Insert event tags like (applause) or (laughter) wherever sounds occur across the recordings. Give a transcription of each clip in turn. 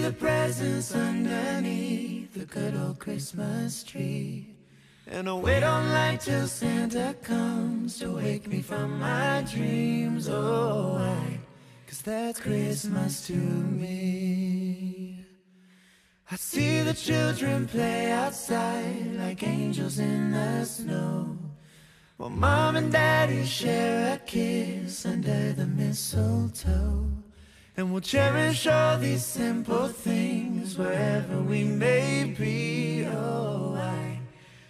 the presents underneath the good old Christmas tree. And I wait on light till Santa comes to wake me from my dreams. Oh, why? Cause that's Christmas to me. I see the children play outside like angels in the snow. While mom and daddy share a kiss under the mistletoe. And we'll cherish all these simple things wherever we may be. Oh, why?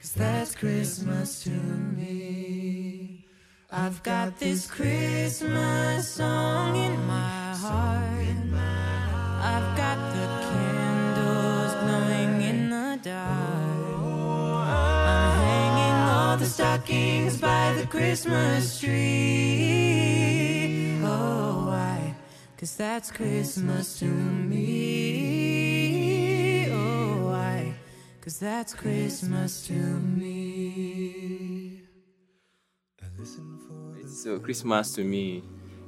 Cause that's Christmas to me. I've got this Christmas song in my heart. I've got the candles glowing in the dark. I'm hanging all the stockings by the Christmas tree. Oh? Cause that's Christmas to me. Oh, why? Cause that's Christmas to me. So Christmas to me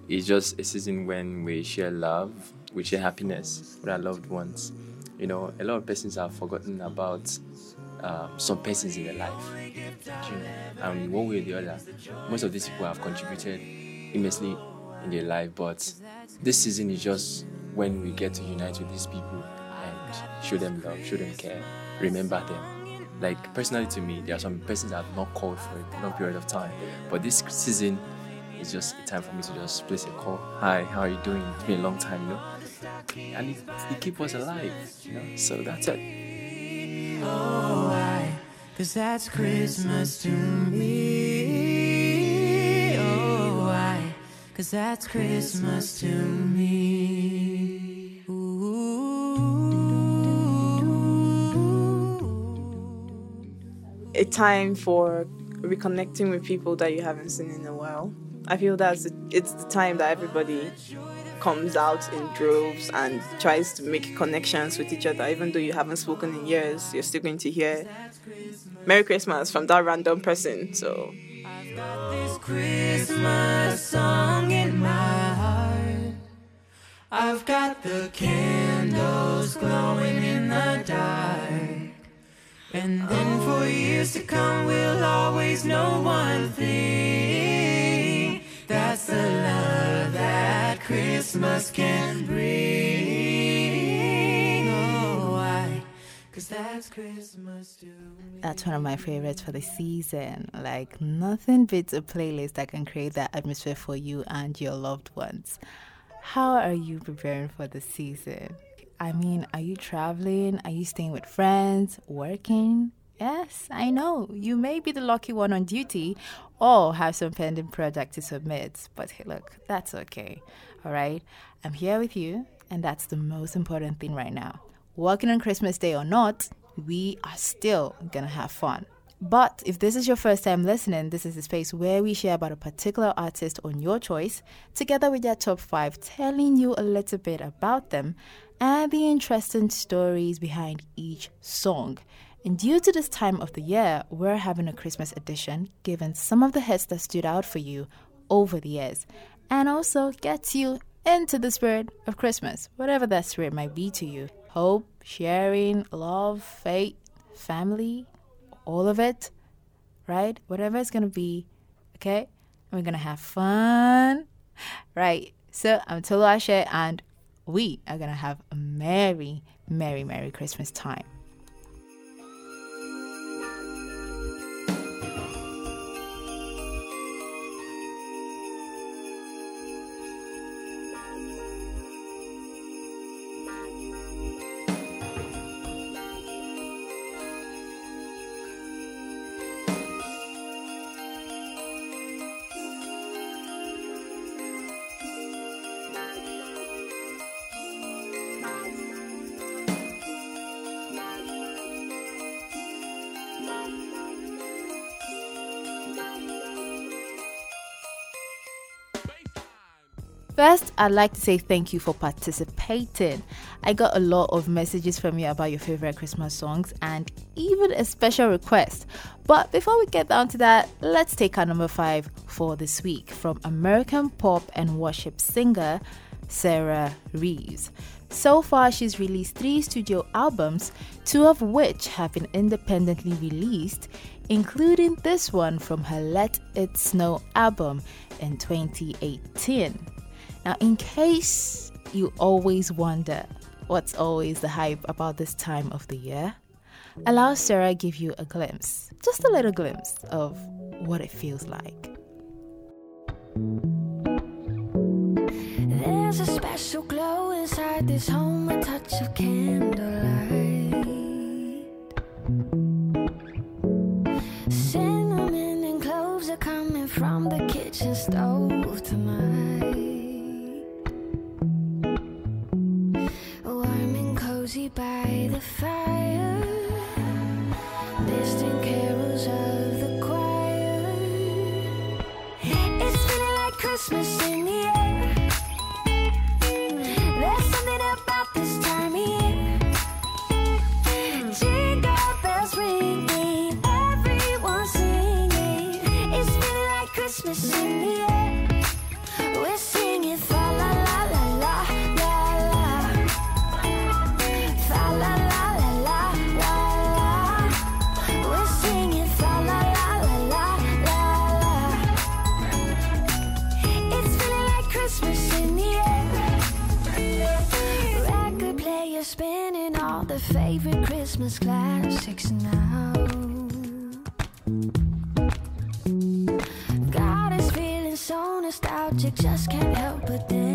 is just a season when we share love, we share happiness with our loved ones. You know, a lot of persons have forgotten about uh, some persons in their life. You know, and one way or the other, most of these people have contributed immensely in their life. But this season is just when we get to unite with these people and show them love, show them care, remember them. Like personally to me, there are some persons that have not called for a long period of time, but this season is just a time for me to just place a call. Hi, how are you doing? It's been a long time, you know, and it, it keeps us alive, you know. So that's it. Oh? Cause that's Christmas to me. Cause that's Christmas to me. Ooh. a time for reconnecting with people that you haven't seen in a while. I feel that's the, it's the time that everybody comes out in droves and tries to make connections with each other. Even though you haven't spoken in years, you're still going to hear Merry Christmas from that random person. So got this Christmas song in my heart. I've got the candles glowing in the dark. And then for years to come, we'll always know one thing. That's the love that Christmas can bring. That's Christmas to me. That's one of my favorites for the season. Like, nothing beats a playlist that can create that atmosphere for you and your loved ones. How are you preparing for the season? I mean, are you traveling? Are you staying with friends? Working? Yes, I know. You may be the lucky one on duty or have some pending project to submit. But hey, look, that's okay. All right? I'm here with you, and that's the most important thing right now. Working on Christmas Day or not, we are still gonna have fun. But if this is your first time listening, this is the space where we share about a particular artist on your choice, together with their top five, telling you a little bit about them and the interesting stories behind each song. And due to this time of the year, we're having a Christmas edition, giving some of the hits that stood out for you over the years, and also gets you into the spirit of Christmas, whatever that spirit might be to you. Hope, sharing, love, faith, family, all of it, right? Whatever it's gonna be, okay? And we're gonna have fun, (laughs) right? So I'm Tolu Ashe, and we are gonna have a merry, merry, merry Christmas time. First, I'd like to say thank you for participating. I got a lot of messages from you about your favorite Christmas songs and even a special request. But before we get down to that, let's take our number five for this week from American pop and worship singer Sarah Reeves. So far, she's released three studio albums, two of which have been independently released, including this one from her Let It Snow album in 2018. Now, in case you always wonder what's always the hype about this time of the year, allow Sarah give you a glimpse, just a little glimpse of what it feels like. There's a special glow inside this home, a touch of candlelight. Cinnamon and cloves are coming from the kitchen stove tonight. By the fire. Distant carols of the choir. It's like Christmas in spinning all the favorite Christmas classics now. God is feeling so nostalgic, just can't help but dance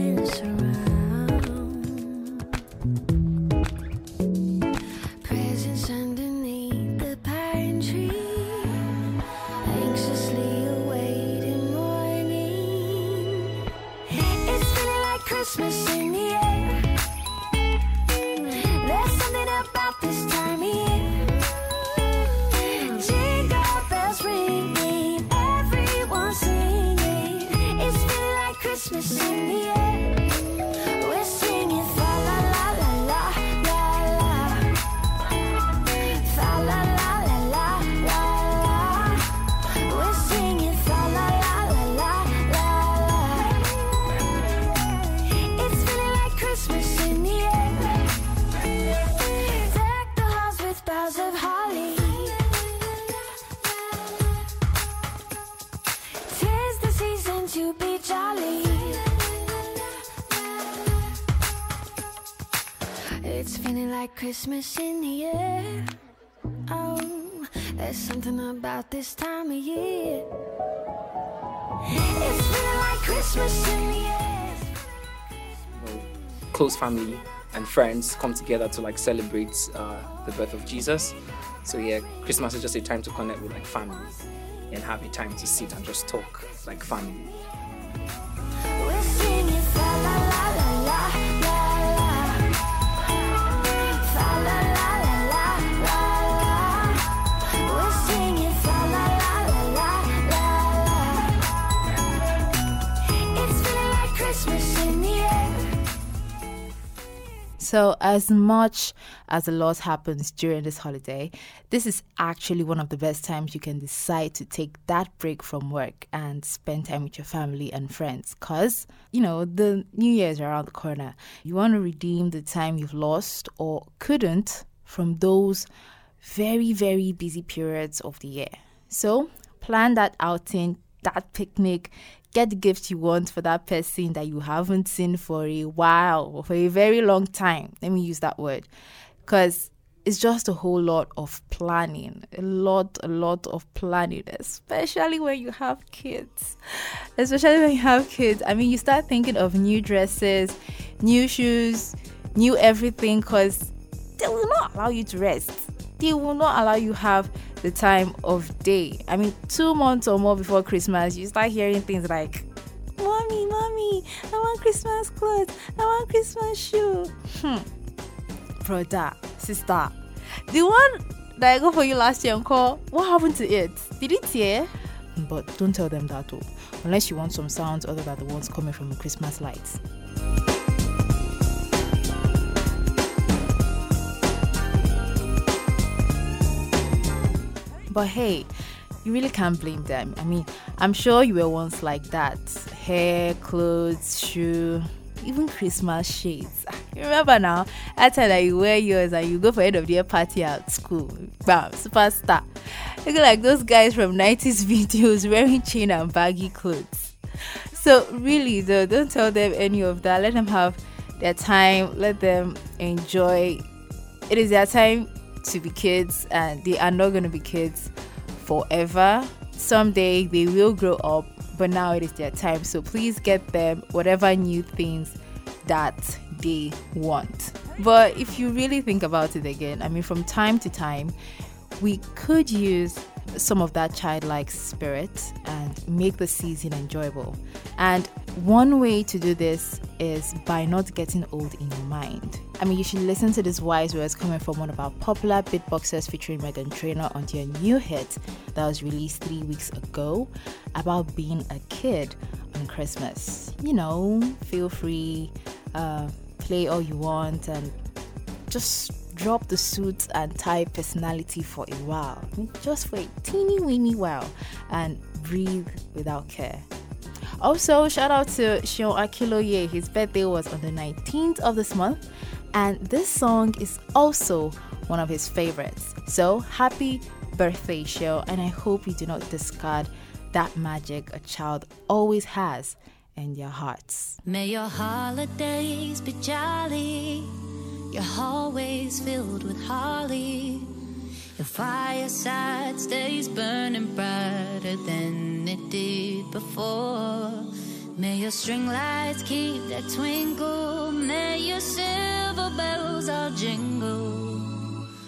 It's feeling like Christmas in the air. Oh, there's something about this time of year. It's feeling like Christmas in the air. close family and friends come together to like celebrate uh, the birth of Jesus. So yeah, Christmas is just a time to connect with like family and have a time to sit and just talk like family. So, as much as a lot happens during this holiday, this is actually one of the best times you can decide to take that break from work and spend time with your family and friends. Because, you know, the new year is around the corner. You want to redeem the time you've lost or couldn't from those very, very busy periods of the year. So, plan that outing, that picnic, get the gift you want for that person that you haven't seen for a while, or for a very long time. Let me use that word. Because it's just a whole lot of planning, a lot, a lot of planning, especially when you have kids. Especially when you have kids. I mean, you start thinking of new dresses, new shoes, new everything, because they will not allow you to rest. They will not allow you have the time of day. I mean, two months or more before Christmas, you start hearing things like, "Mommy, mommy, I want Christmas clothes. I want Christmas shoe." Hmm. Brother, sister, the one that I got for you last year, Uncle, what happened to it? Did it tear? But don't tell them that, too, unless you want some sounds other than the ones coming from the Christmas lights. But hey, you really can't blame them. I mean, I'm sure you were once like that. Hair, clothes, shoe. even Christmas shades. Ah, you remember now, that time that you wear yours and you go for end of the year party at school. Bam, superstar. Look like those guys from 90s (laughs) videos wearing chain and baggy clothes. So really though, don't tell them any of that. Let them have their time. Let them enjoy. It is their time to be kids, and they are not going to be kids forever. Someday they will grow up, but now it is their time. So please get them whatever new things that they want. But if you really think about it again, I mean, from time to time, we could use some of that childlike spirit and make the season enjoyable. And one way to do this is by not getting old in your mind. I mean, you should listen to these wise words coming from one of our popular beatboxers featuring Meghan Trainor on their new hit that was released three weeks ago about being a kid on Christmas. You know, feel free, uh, play all you want, and just drop the suit and tie personality for a while, just for a teeny weeny while, and breathe without care. Also, shout out to Shion Akiloye. His birthday was on the 19th of this month, and this song is also one of his favorites. So, happy birthday, Shio, and I hope you do not discard that magic a child always has in their hearts. May your holidays be jolly, your hallways filled with holly. Your fireside stays burning brighter than it did before. May your string lights keep that twinkle. May your silver bells all jingle.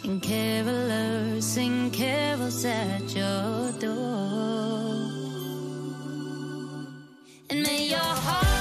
And carolers sing carols at your door. And may your heart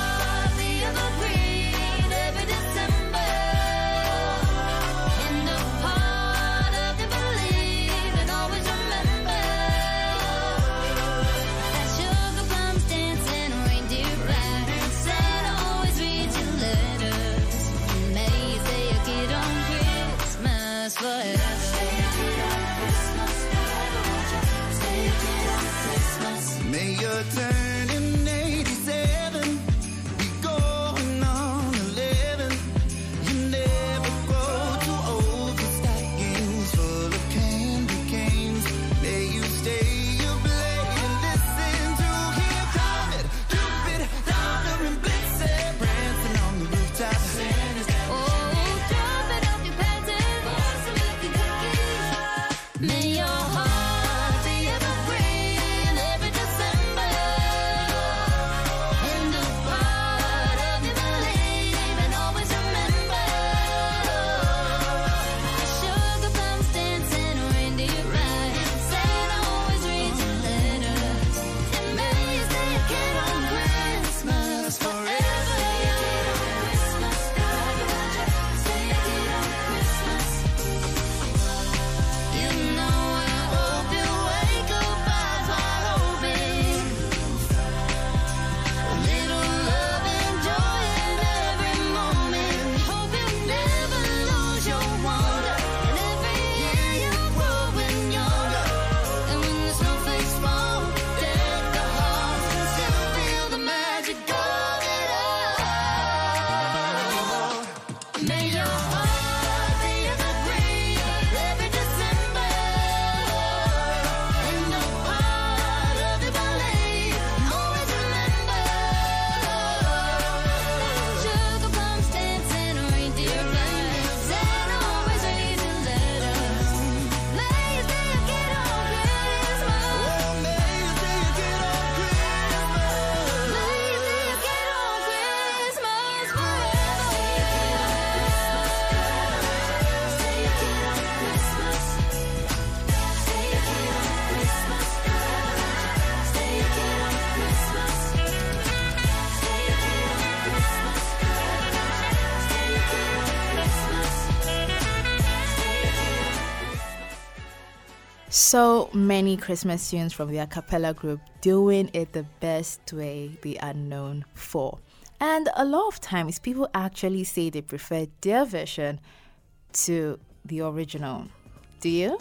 So many Christmas tunes from the a cappella group doing it the best way they are known for. And a lot of times people actually say they prefer their version to the original. Do you?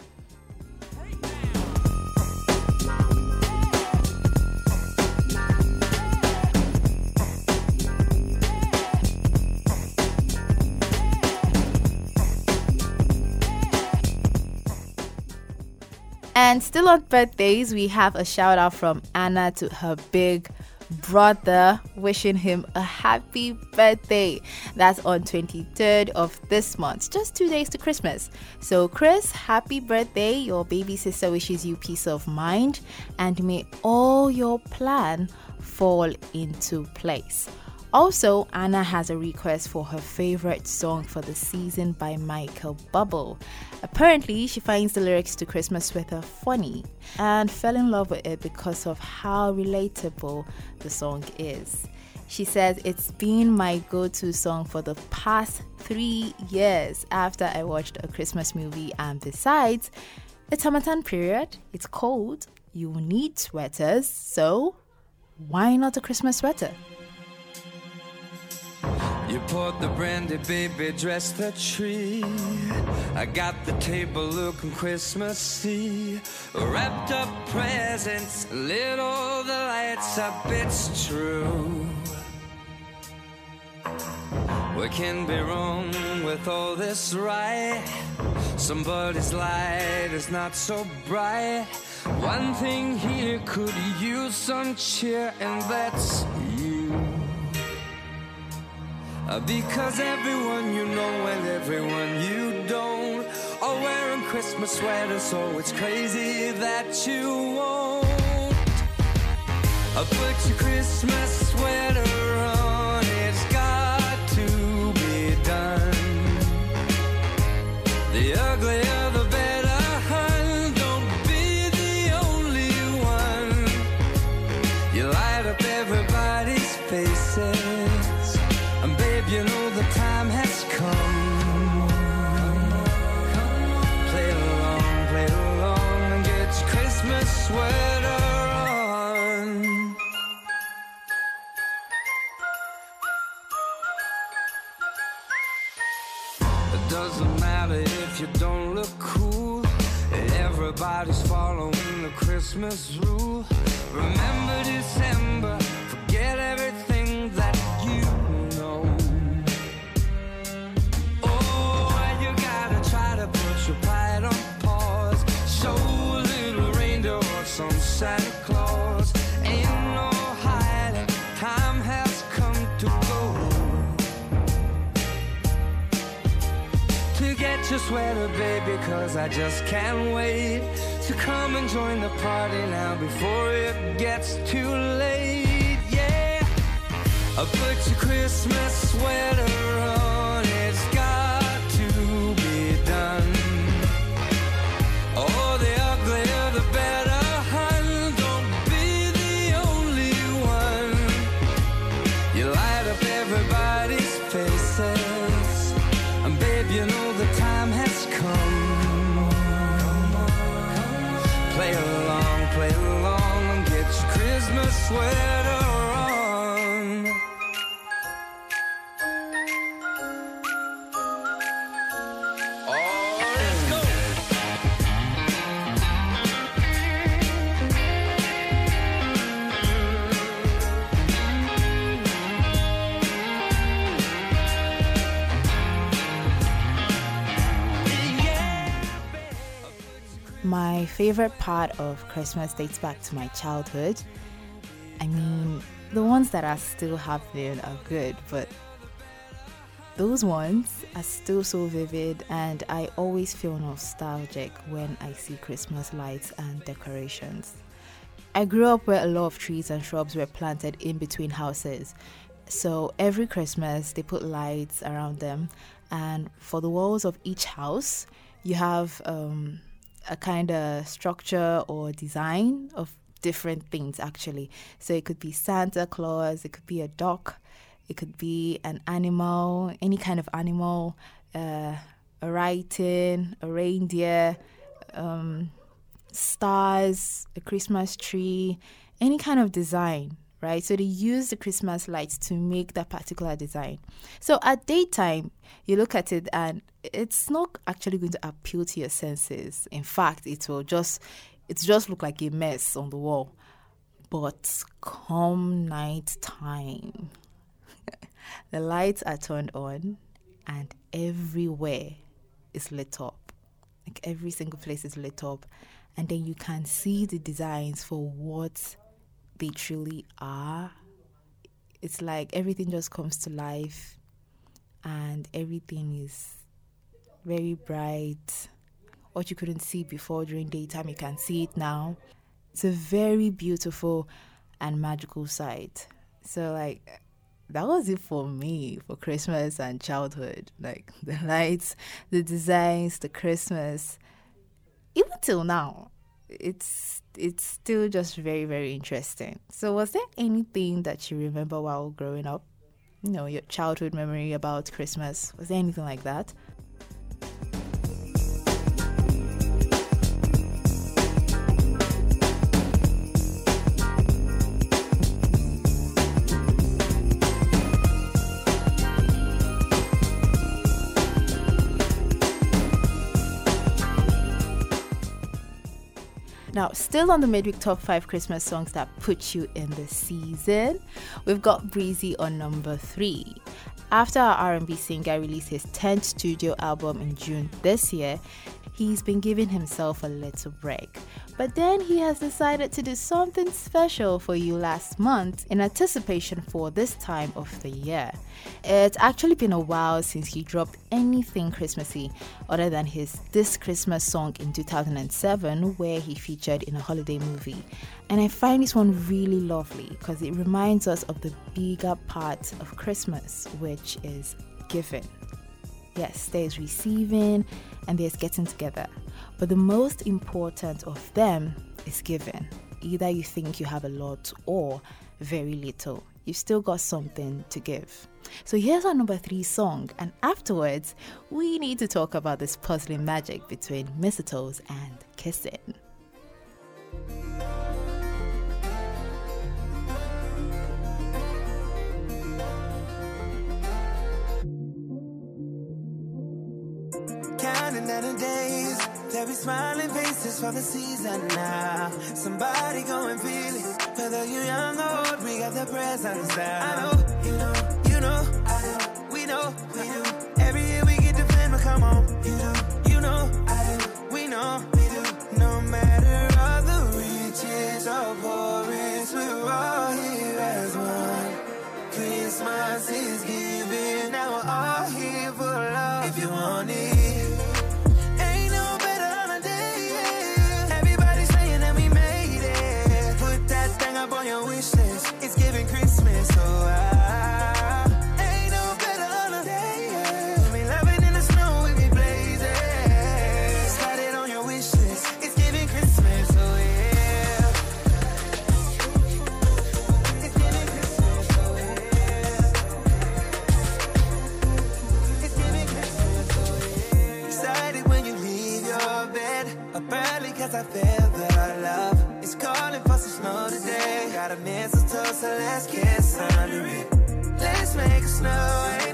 And still on birthdays, we have a shout out from Anna to her big brother wishing him a happy birthday. That's on 23rd of this month, just 2 days to Christmas. So Chris, happy birthday. Your baby sister wishes you peace of mind and may all your plan fall into place. Also, Anna has a request for her favorite song for the season by Michael Bublé. Apparently, she finds the lyrics to Christmas Sweater funny and fell in love with it because of how relatable the song is. She says it's been my go to song for the past three years after I watched a Christmas movie, and besides, it's Harmattan period, it's cold, you need sweaters, so why not a Christmas sweater? You poured the brandy, baby, dressed the tree. I got the table looking Christmassy. Wrapped up presents, lit all the lights up, it's true. We can be wrong with all this, right? Somebody's light is not so bright. One thing here could use some cheer, and that's you. Because everyone you know and everyone you don't are wearing Christmas sweaters, so it's crazy that you won't. Put your Christmas sweater sweater on. It doesn't matter if you don't look cool. Everybody's following the Christmas rule. Remember December, sweater, baby, cause I just can't wait to come and join the party now before it gets too late. Yeah, I put your Christmas sweater on, favorite part of Christmas dates back to my childhood. I mean, the ones that are still happening are good, but those ones are still so vivid, and I always feel nostalgic when I see Christmas lights and decorations. I grew up where a lot of trees and shrubs were planted in between houses. So every Christmas, they put lights around them, and for the walls of each house, you have um, a kind of structure or design of different things actually. So it could be Santa Claus, it could be a duck, it could be an animal, any kind of animal, uh, a writing, a reindeer, um, stars, a Christmas tree, any kind of design, right? So they use the Christmas lights to make that particular design. So at daytime, you look at it and it's not actually going to appeal to your senses. In fact, it will just it just look like a mess on the wall. But come night time, (laughs) the lights are turned on and everywhere is lit up. Like every single place is lit up and then you can see the designs for what they truly are. It's like everything just comes to life and everything is very bright. What you couldn't see before during daytime, you can see it now. It's a very beautiful and magical sight. So, like, that was it for me for Christmas and childhood. Like, (laughs) the lights, the designs, the Christmas. Even till now, it's it's still just very very interesting. So, was there anything that you remember while growing up? You know, your childhood memory about Christmas. Was there anything like that? Now, still on the midweek top five Christmas songs that put you in the season, we've got Breezy on number three. After our R&B singer released his 10th studio album in June this year, he's been giving himself a little break. But then he has decided to do something special for you last month in anticipation for this time of the year. It's actually been a while since he dropped anything Christmassy other than his This Christmas song in 2007, where he featured in a holiday movie. And I find this one really lovely because it reminds us of the bigger part of Christmas, which is giving. Yes, there's receiving and there's getting together. But the most important of them is giving. Either you think you have a lot or very little. You've still got something to give. So here's our number three song, and afterwards, we need to talk about this puzzling magic between mistletoes and kissing. Smiling faces for the season now. Somebody go and feel it. Whether you young or old, we got the presents now. I know, you know, you know, I know, we know, we do. Every year we get the film, but come on, cause I feel that the love. It's calling for some snow today. Got a mistletoe, so let's kiss under it. Let's make a snow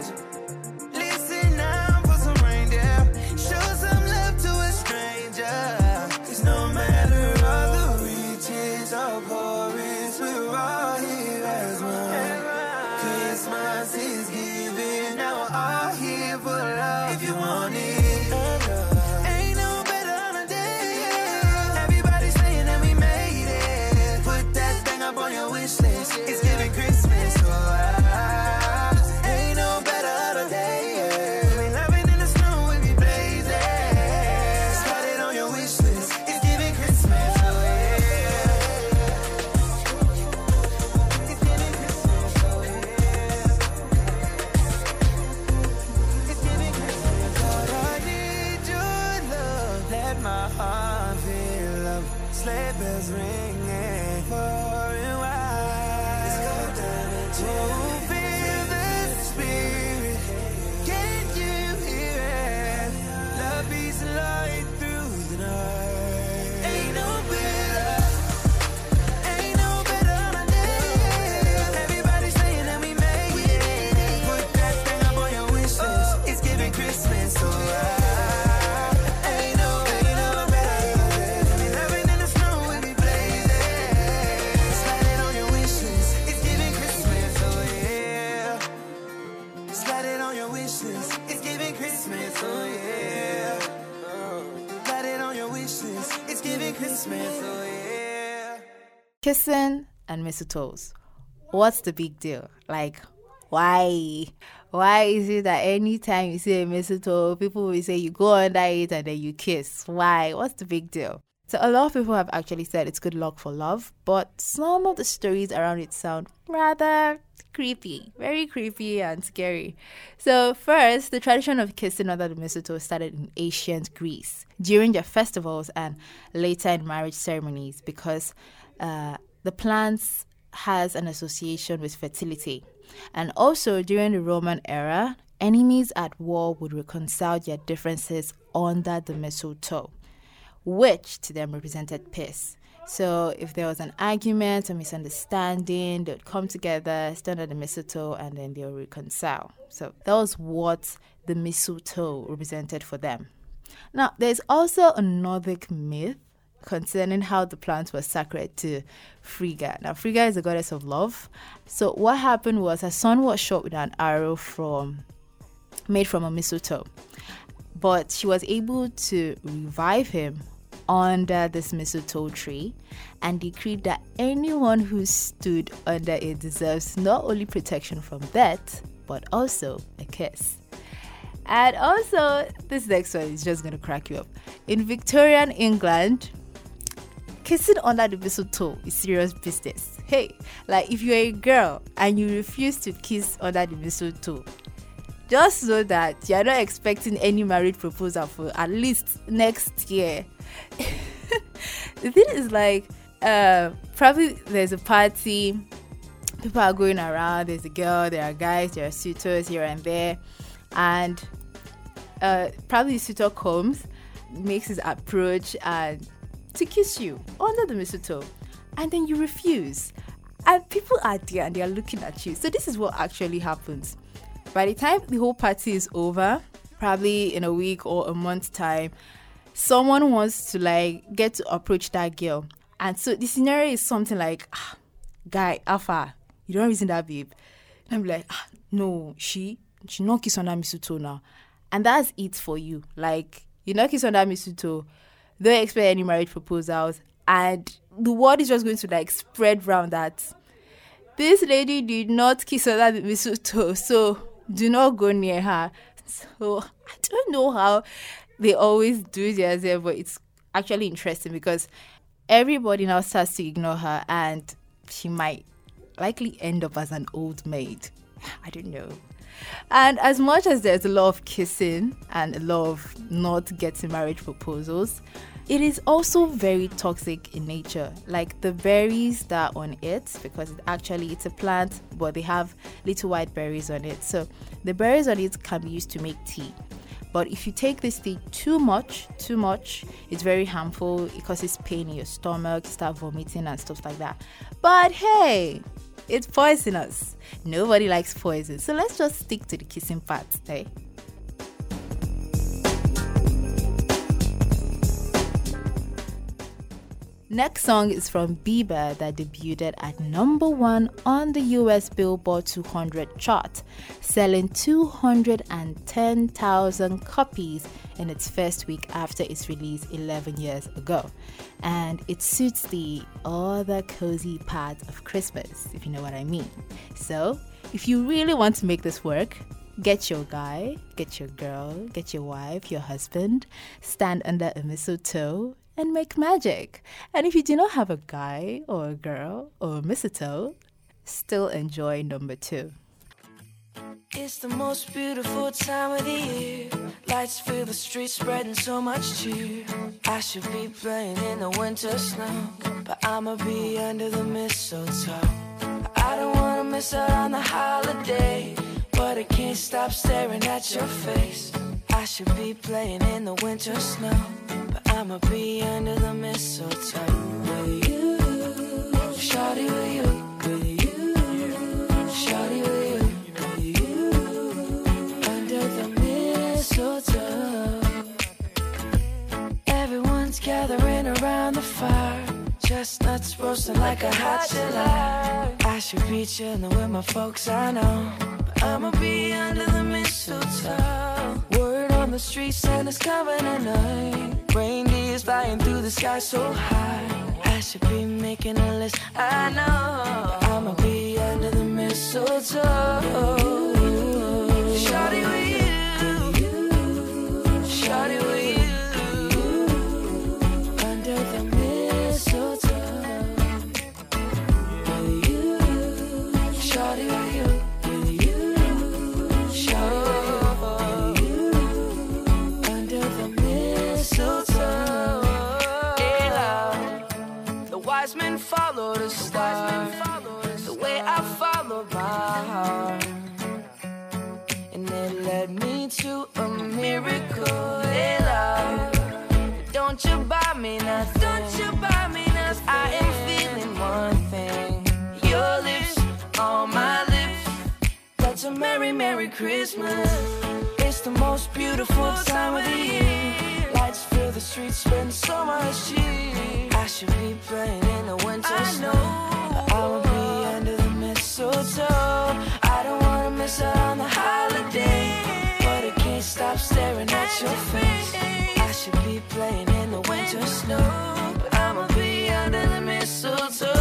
mistletoes. What's the big deal? Like, why? Why is it that anytime you see a mistletoe, people will say you go under it and then you kiss? Why? What's the big deal? So, a lot of people have actually said it's good luck for love, but some of the stories around it sound rather creepy, very creepy and scary. So, first, the tradition of kissing under the mistletoe started in ancient Greece during their festivals and later in marriage ceremonies because uh, the plants has an association with fertility. And also during the Roman era, enemies at war would reconcile their differences under the mistletoe, which to them represented peace. So if there was an argument or misunderstanding, they'd come together, stand at the mistletoe, and then they'll reconcile. So that was what the mistletoe represented for them. Now, there's also a Nordic myth concerning how the plants were sacred to Frigga. Now, Frigga is the goddess of love. So, what happened was her son was shot with an arrow from made from a mistletoe, but she was able to revive him under this mistletoe tree and decreed that anyone who stood under it deserves not only protection from death but also a kiss. And also, this next one is just gonna crack you up. In Victorian England, kissing under the mistletoe is serious business. Hey, like if you're a girl and you refuse to kiss under the mistletoe, just know that you're not expecting any marriage proposal for at least next year. (laughs) the thing is like, uh, probably there's a party, people are going around, there's a girl, there are guys, there are suitors here and there, and uh, probably the suitor comes, makes his approach and to kiss you under the mistletoe, and then you refuse. And people are there and they are looking at you. So this is what actually happens. By the time the whole party is over, probably in a week or a month time, someone wants to like get to approach that girl. And so the scenario is something like, ah, guy, Alpha, you don't reason that babe. And I'm like, ah, no, she she not kiss on that mistletoe now. And that's it for you. Like, you not kiss on that mistletoe, don't expect any marriage proposals, and the word is just going to like spread around that this lady did not kiss on that mistletoe, so do not go near her. So I don't know how they always do theirs there, but it's actually interesting because everybody now starts to ignore her, and she might likely end up as an old maid. (laughs) I don't know. And as much as there's a lot of kissing and a lot of not getting marriage proposals, it is also very toxic in nature. Like the berries that are on it, because it actually it's a plant, but they have little white berries on it. So the berries on it can be used to make tea. But if you take this tea too much, too much, it's very harmful. It causes pain in your stomach, you start vomiting and stuff like that. But hey, it's poisonous. Nobody likes poison. So let's just stick to the kissing part, hey? Next song is from Bieber that debuted at number one on the US Billboard 200 chart, selling 210,000 copies in its first week after its release 11 years ago. And it suits the other cozy part of Christmas, if you know what I mean. So, if you really want to make this work, Get your guy, get your girl, get your wife, your husband, stand under a mistletoe and make magic. And if you do not have a guy or a girl or a mistletoe, still enjoy number two. It's the most beautiful time of the year. Lights fill the streets, spreading so much cheer. I should be playing in the winter snow, but I'ma be under the mistletoe. I don't wanna miss out on the holiday, but I can't stop staring at your face. I should be playing in the winter snow, but I'ma be under the mistletoe with you. Shawty with you, with you. Shawty with you, with you. Under the mistletoe. Everyone's gathering around the fire. Chestnuts roasting like a hot July. I should be chilling with my folks, I know. But I'ma be under the mistletoe. The street, Santa's coming at night. Reindeer's flying through the sky so high. I should be making a list. I know I'ma be under the mistletoe. Shawty with you, shawty with you, me nothing? Don't you buy me nothing? I am feeling one thing. Your lips on my lips. That's a merry, merry Christmas. It's the most beautiful time of the year. Lights fill the streets, spend so much cheer. I should be playing in the winter snow. But I will be under the mistletoe. I don't wanna miss out on the holiday. But I can't stop staring at your face. Should be playing in the winter snow. But I'ma be under the mistletoe.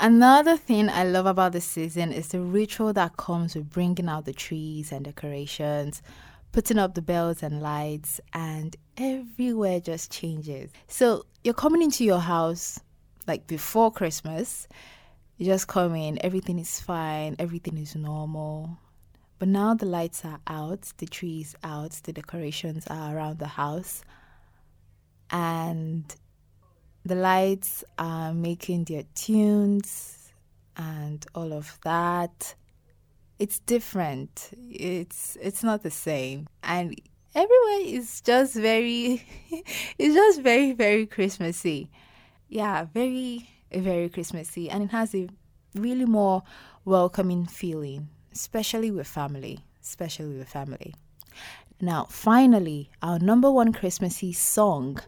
Another thing I love about this season is the ritual that comes with bringing out the trees and decorations, putting up the bells and lights, and everywhere just changes. So, you're coming into your house like before Christmas, you just come in, everything is fine, everything is normal. But now the lights are out, the trees out, the decorations are around the house, and the lights are making their tunes and all of that. It's different. It's it's not the same. And everywhere is just very (laughs) it's just very very christmassy. Yeah very very christmassy. And it has a really more welcoming feeling especially with family especially with family. Now finally our number one christmassy song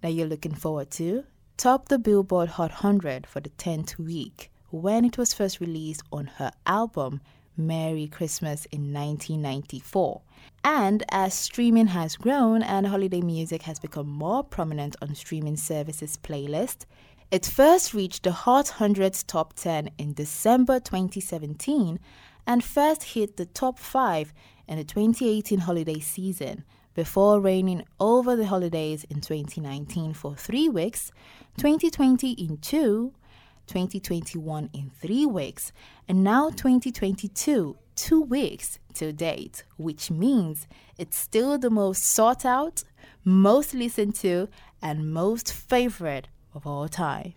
that you're looking forward to topped the Billboard Hot 100 for the 10th week when it was first released on her album Merry Christmas in 1994. And as streaming has grown and holiday music has become more prominent on streaming services playlist, it first reached the Hot 100's top 10 in December 2017 and first hit the top 5 in the 2018 holiday season before reigning over the holidays in 2019 for three weeks, 2020 in two, 2021 in three weeks, and now 2022, two weeks to date, which means it's still the most sought out, most listened to, and most favorite of all time.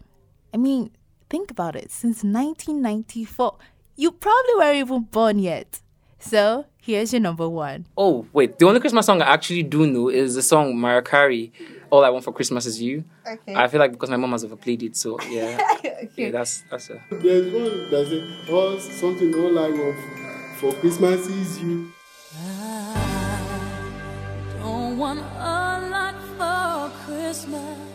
I mean, think about it since 1994. You probably weren't even born yet. So here's your number one. Oh, wait. The only Christmas song I actually do know is the song Mariah Carey, All I Want for Christmas Is You. Okay. I feel like because my mom has overplayed it, so (laughs) yeah. yeah that's that's a. There's one that says, all oh, something all I want for Christmas is you. I Don't want a lot for Christmas.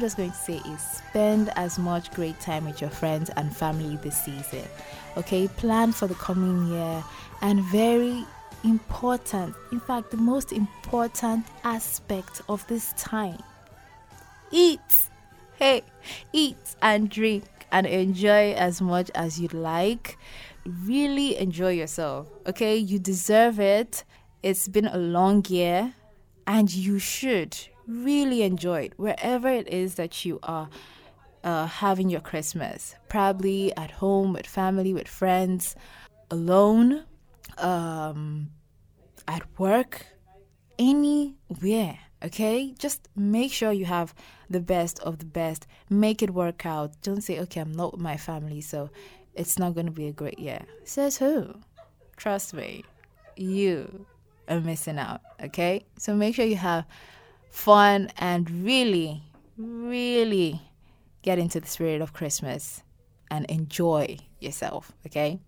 Just going to say is spend as much great time with your friends and family this season. Okay, plan for the coming year and very important, in fact, the most important aspect of this time eat. Hey, eat and drink and enjoy as much as you like. Really enjoy yourself, okay? You deserve it. It's been a long year and you should really enjoy it wherever it is that you are uh, having your Christmas. Probably at home with family, with friends, alone, um, at work, anywhere. Okay, just make sure you have the best of the best. Make it work out. Don't say, okay, I'm not with my family, so it's not going to be a great year. Says who? Trust me, you are missing out. Okay, so make sure you have fun and really, really get into the spirit of Christmas and enjoy yourself. Okay.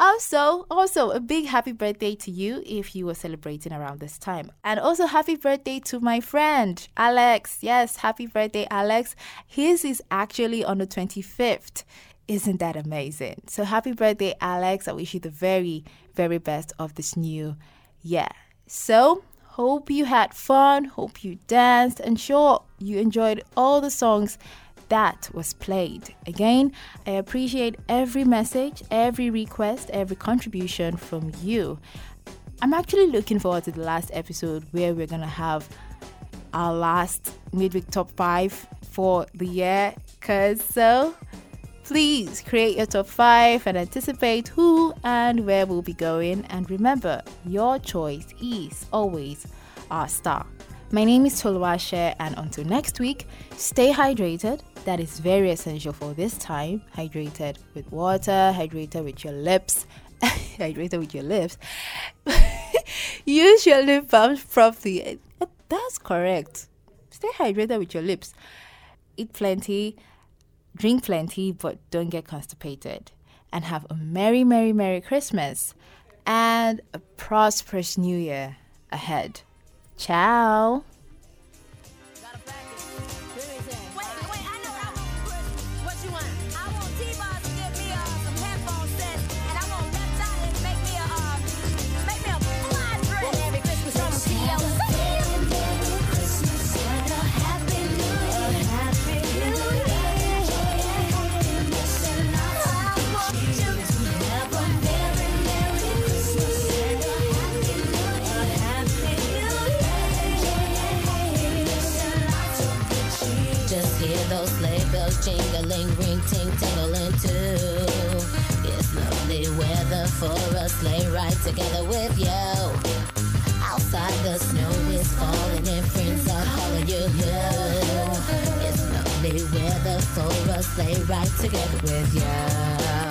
Also, also a big happy birthday to you if you were celebrating around this time. And also happy birthday to my friend Alex. Yes, happy birthday Alex. His is actually on the 25th. Isn't that amazing? So happy birthday Alex. I wish you the very very best of this new year. So, hope you had fun, hope you danced and sure you enjoyed all the songs that was played. Again, I appreciate every message, every request, every contribution from you. I'm actually looking forward to the last episode where we're gonna have our last midweek top five for the year. Cause so please create your top five and anticipate who and where we'll be going. And remember, your choice is always our star. My name is Toluwashe, and until next week, stay hydrated. That is very essential for this time. Hydrated with water, hydrated with your lips, (laughs) hydrated with your lips. (laughs) Use your lip balm properly. That's correct. Stay hydrated with your lips. Eat plenty, drink plenty, but don't get constipated. And have a merry, merry, merry Christmas and a prosperous new year ahead. Ciao. Those sleigh bells jingling, ring ting tingling too. It's lovely weather for a sleigh ride together with you. Outside the snow is falling and friends are calling you. It's lovely weather for a sleigh ride together with you.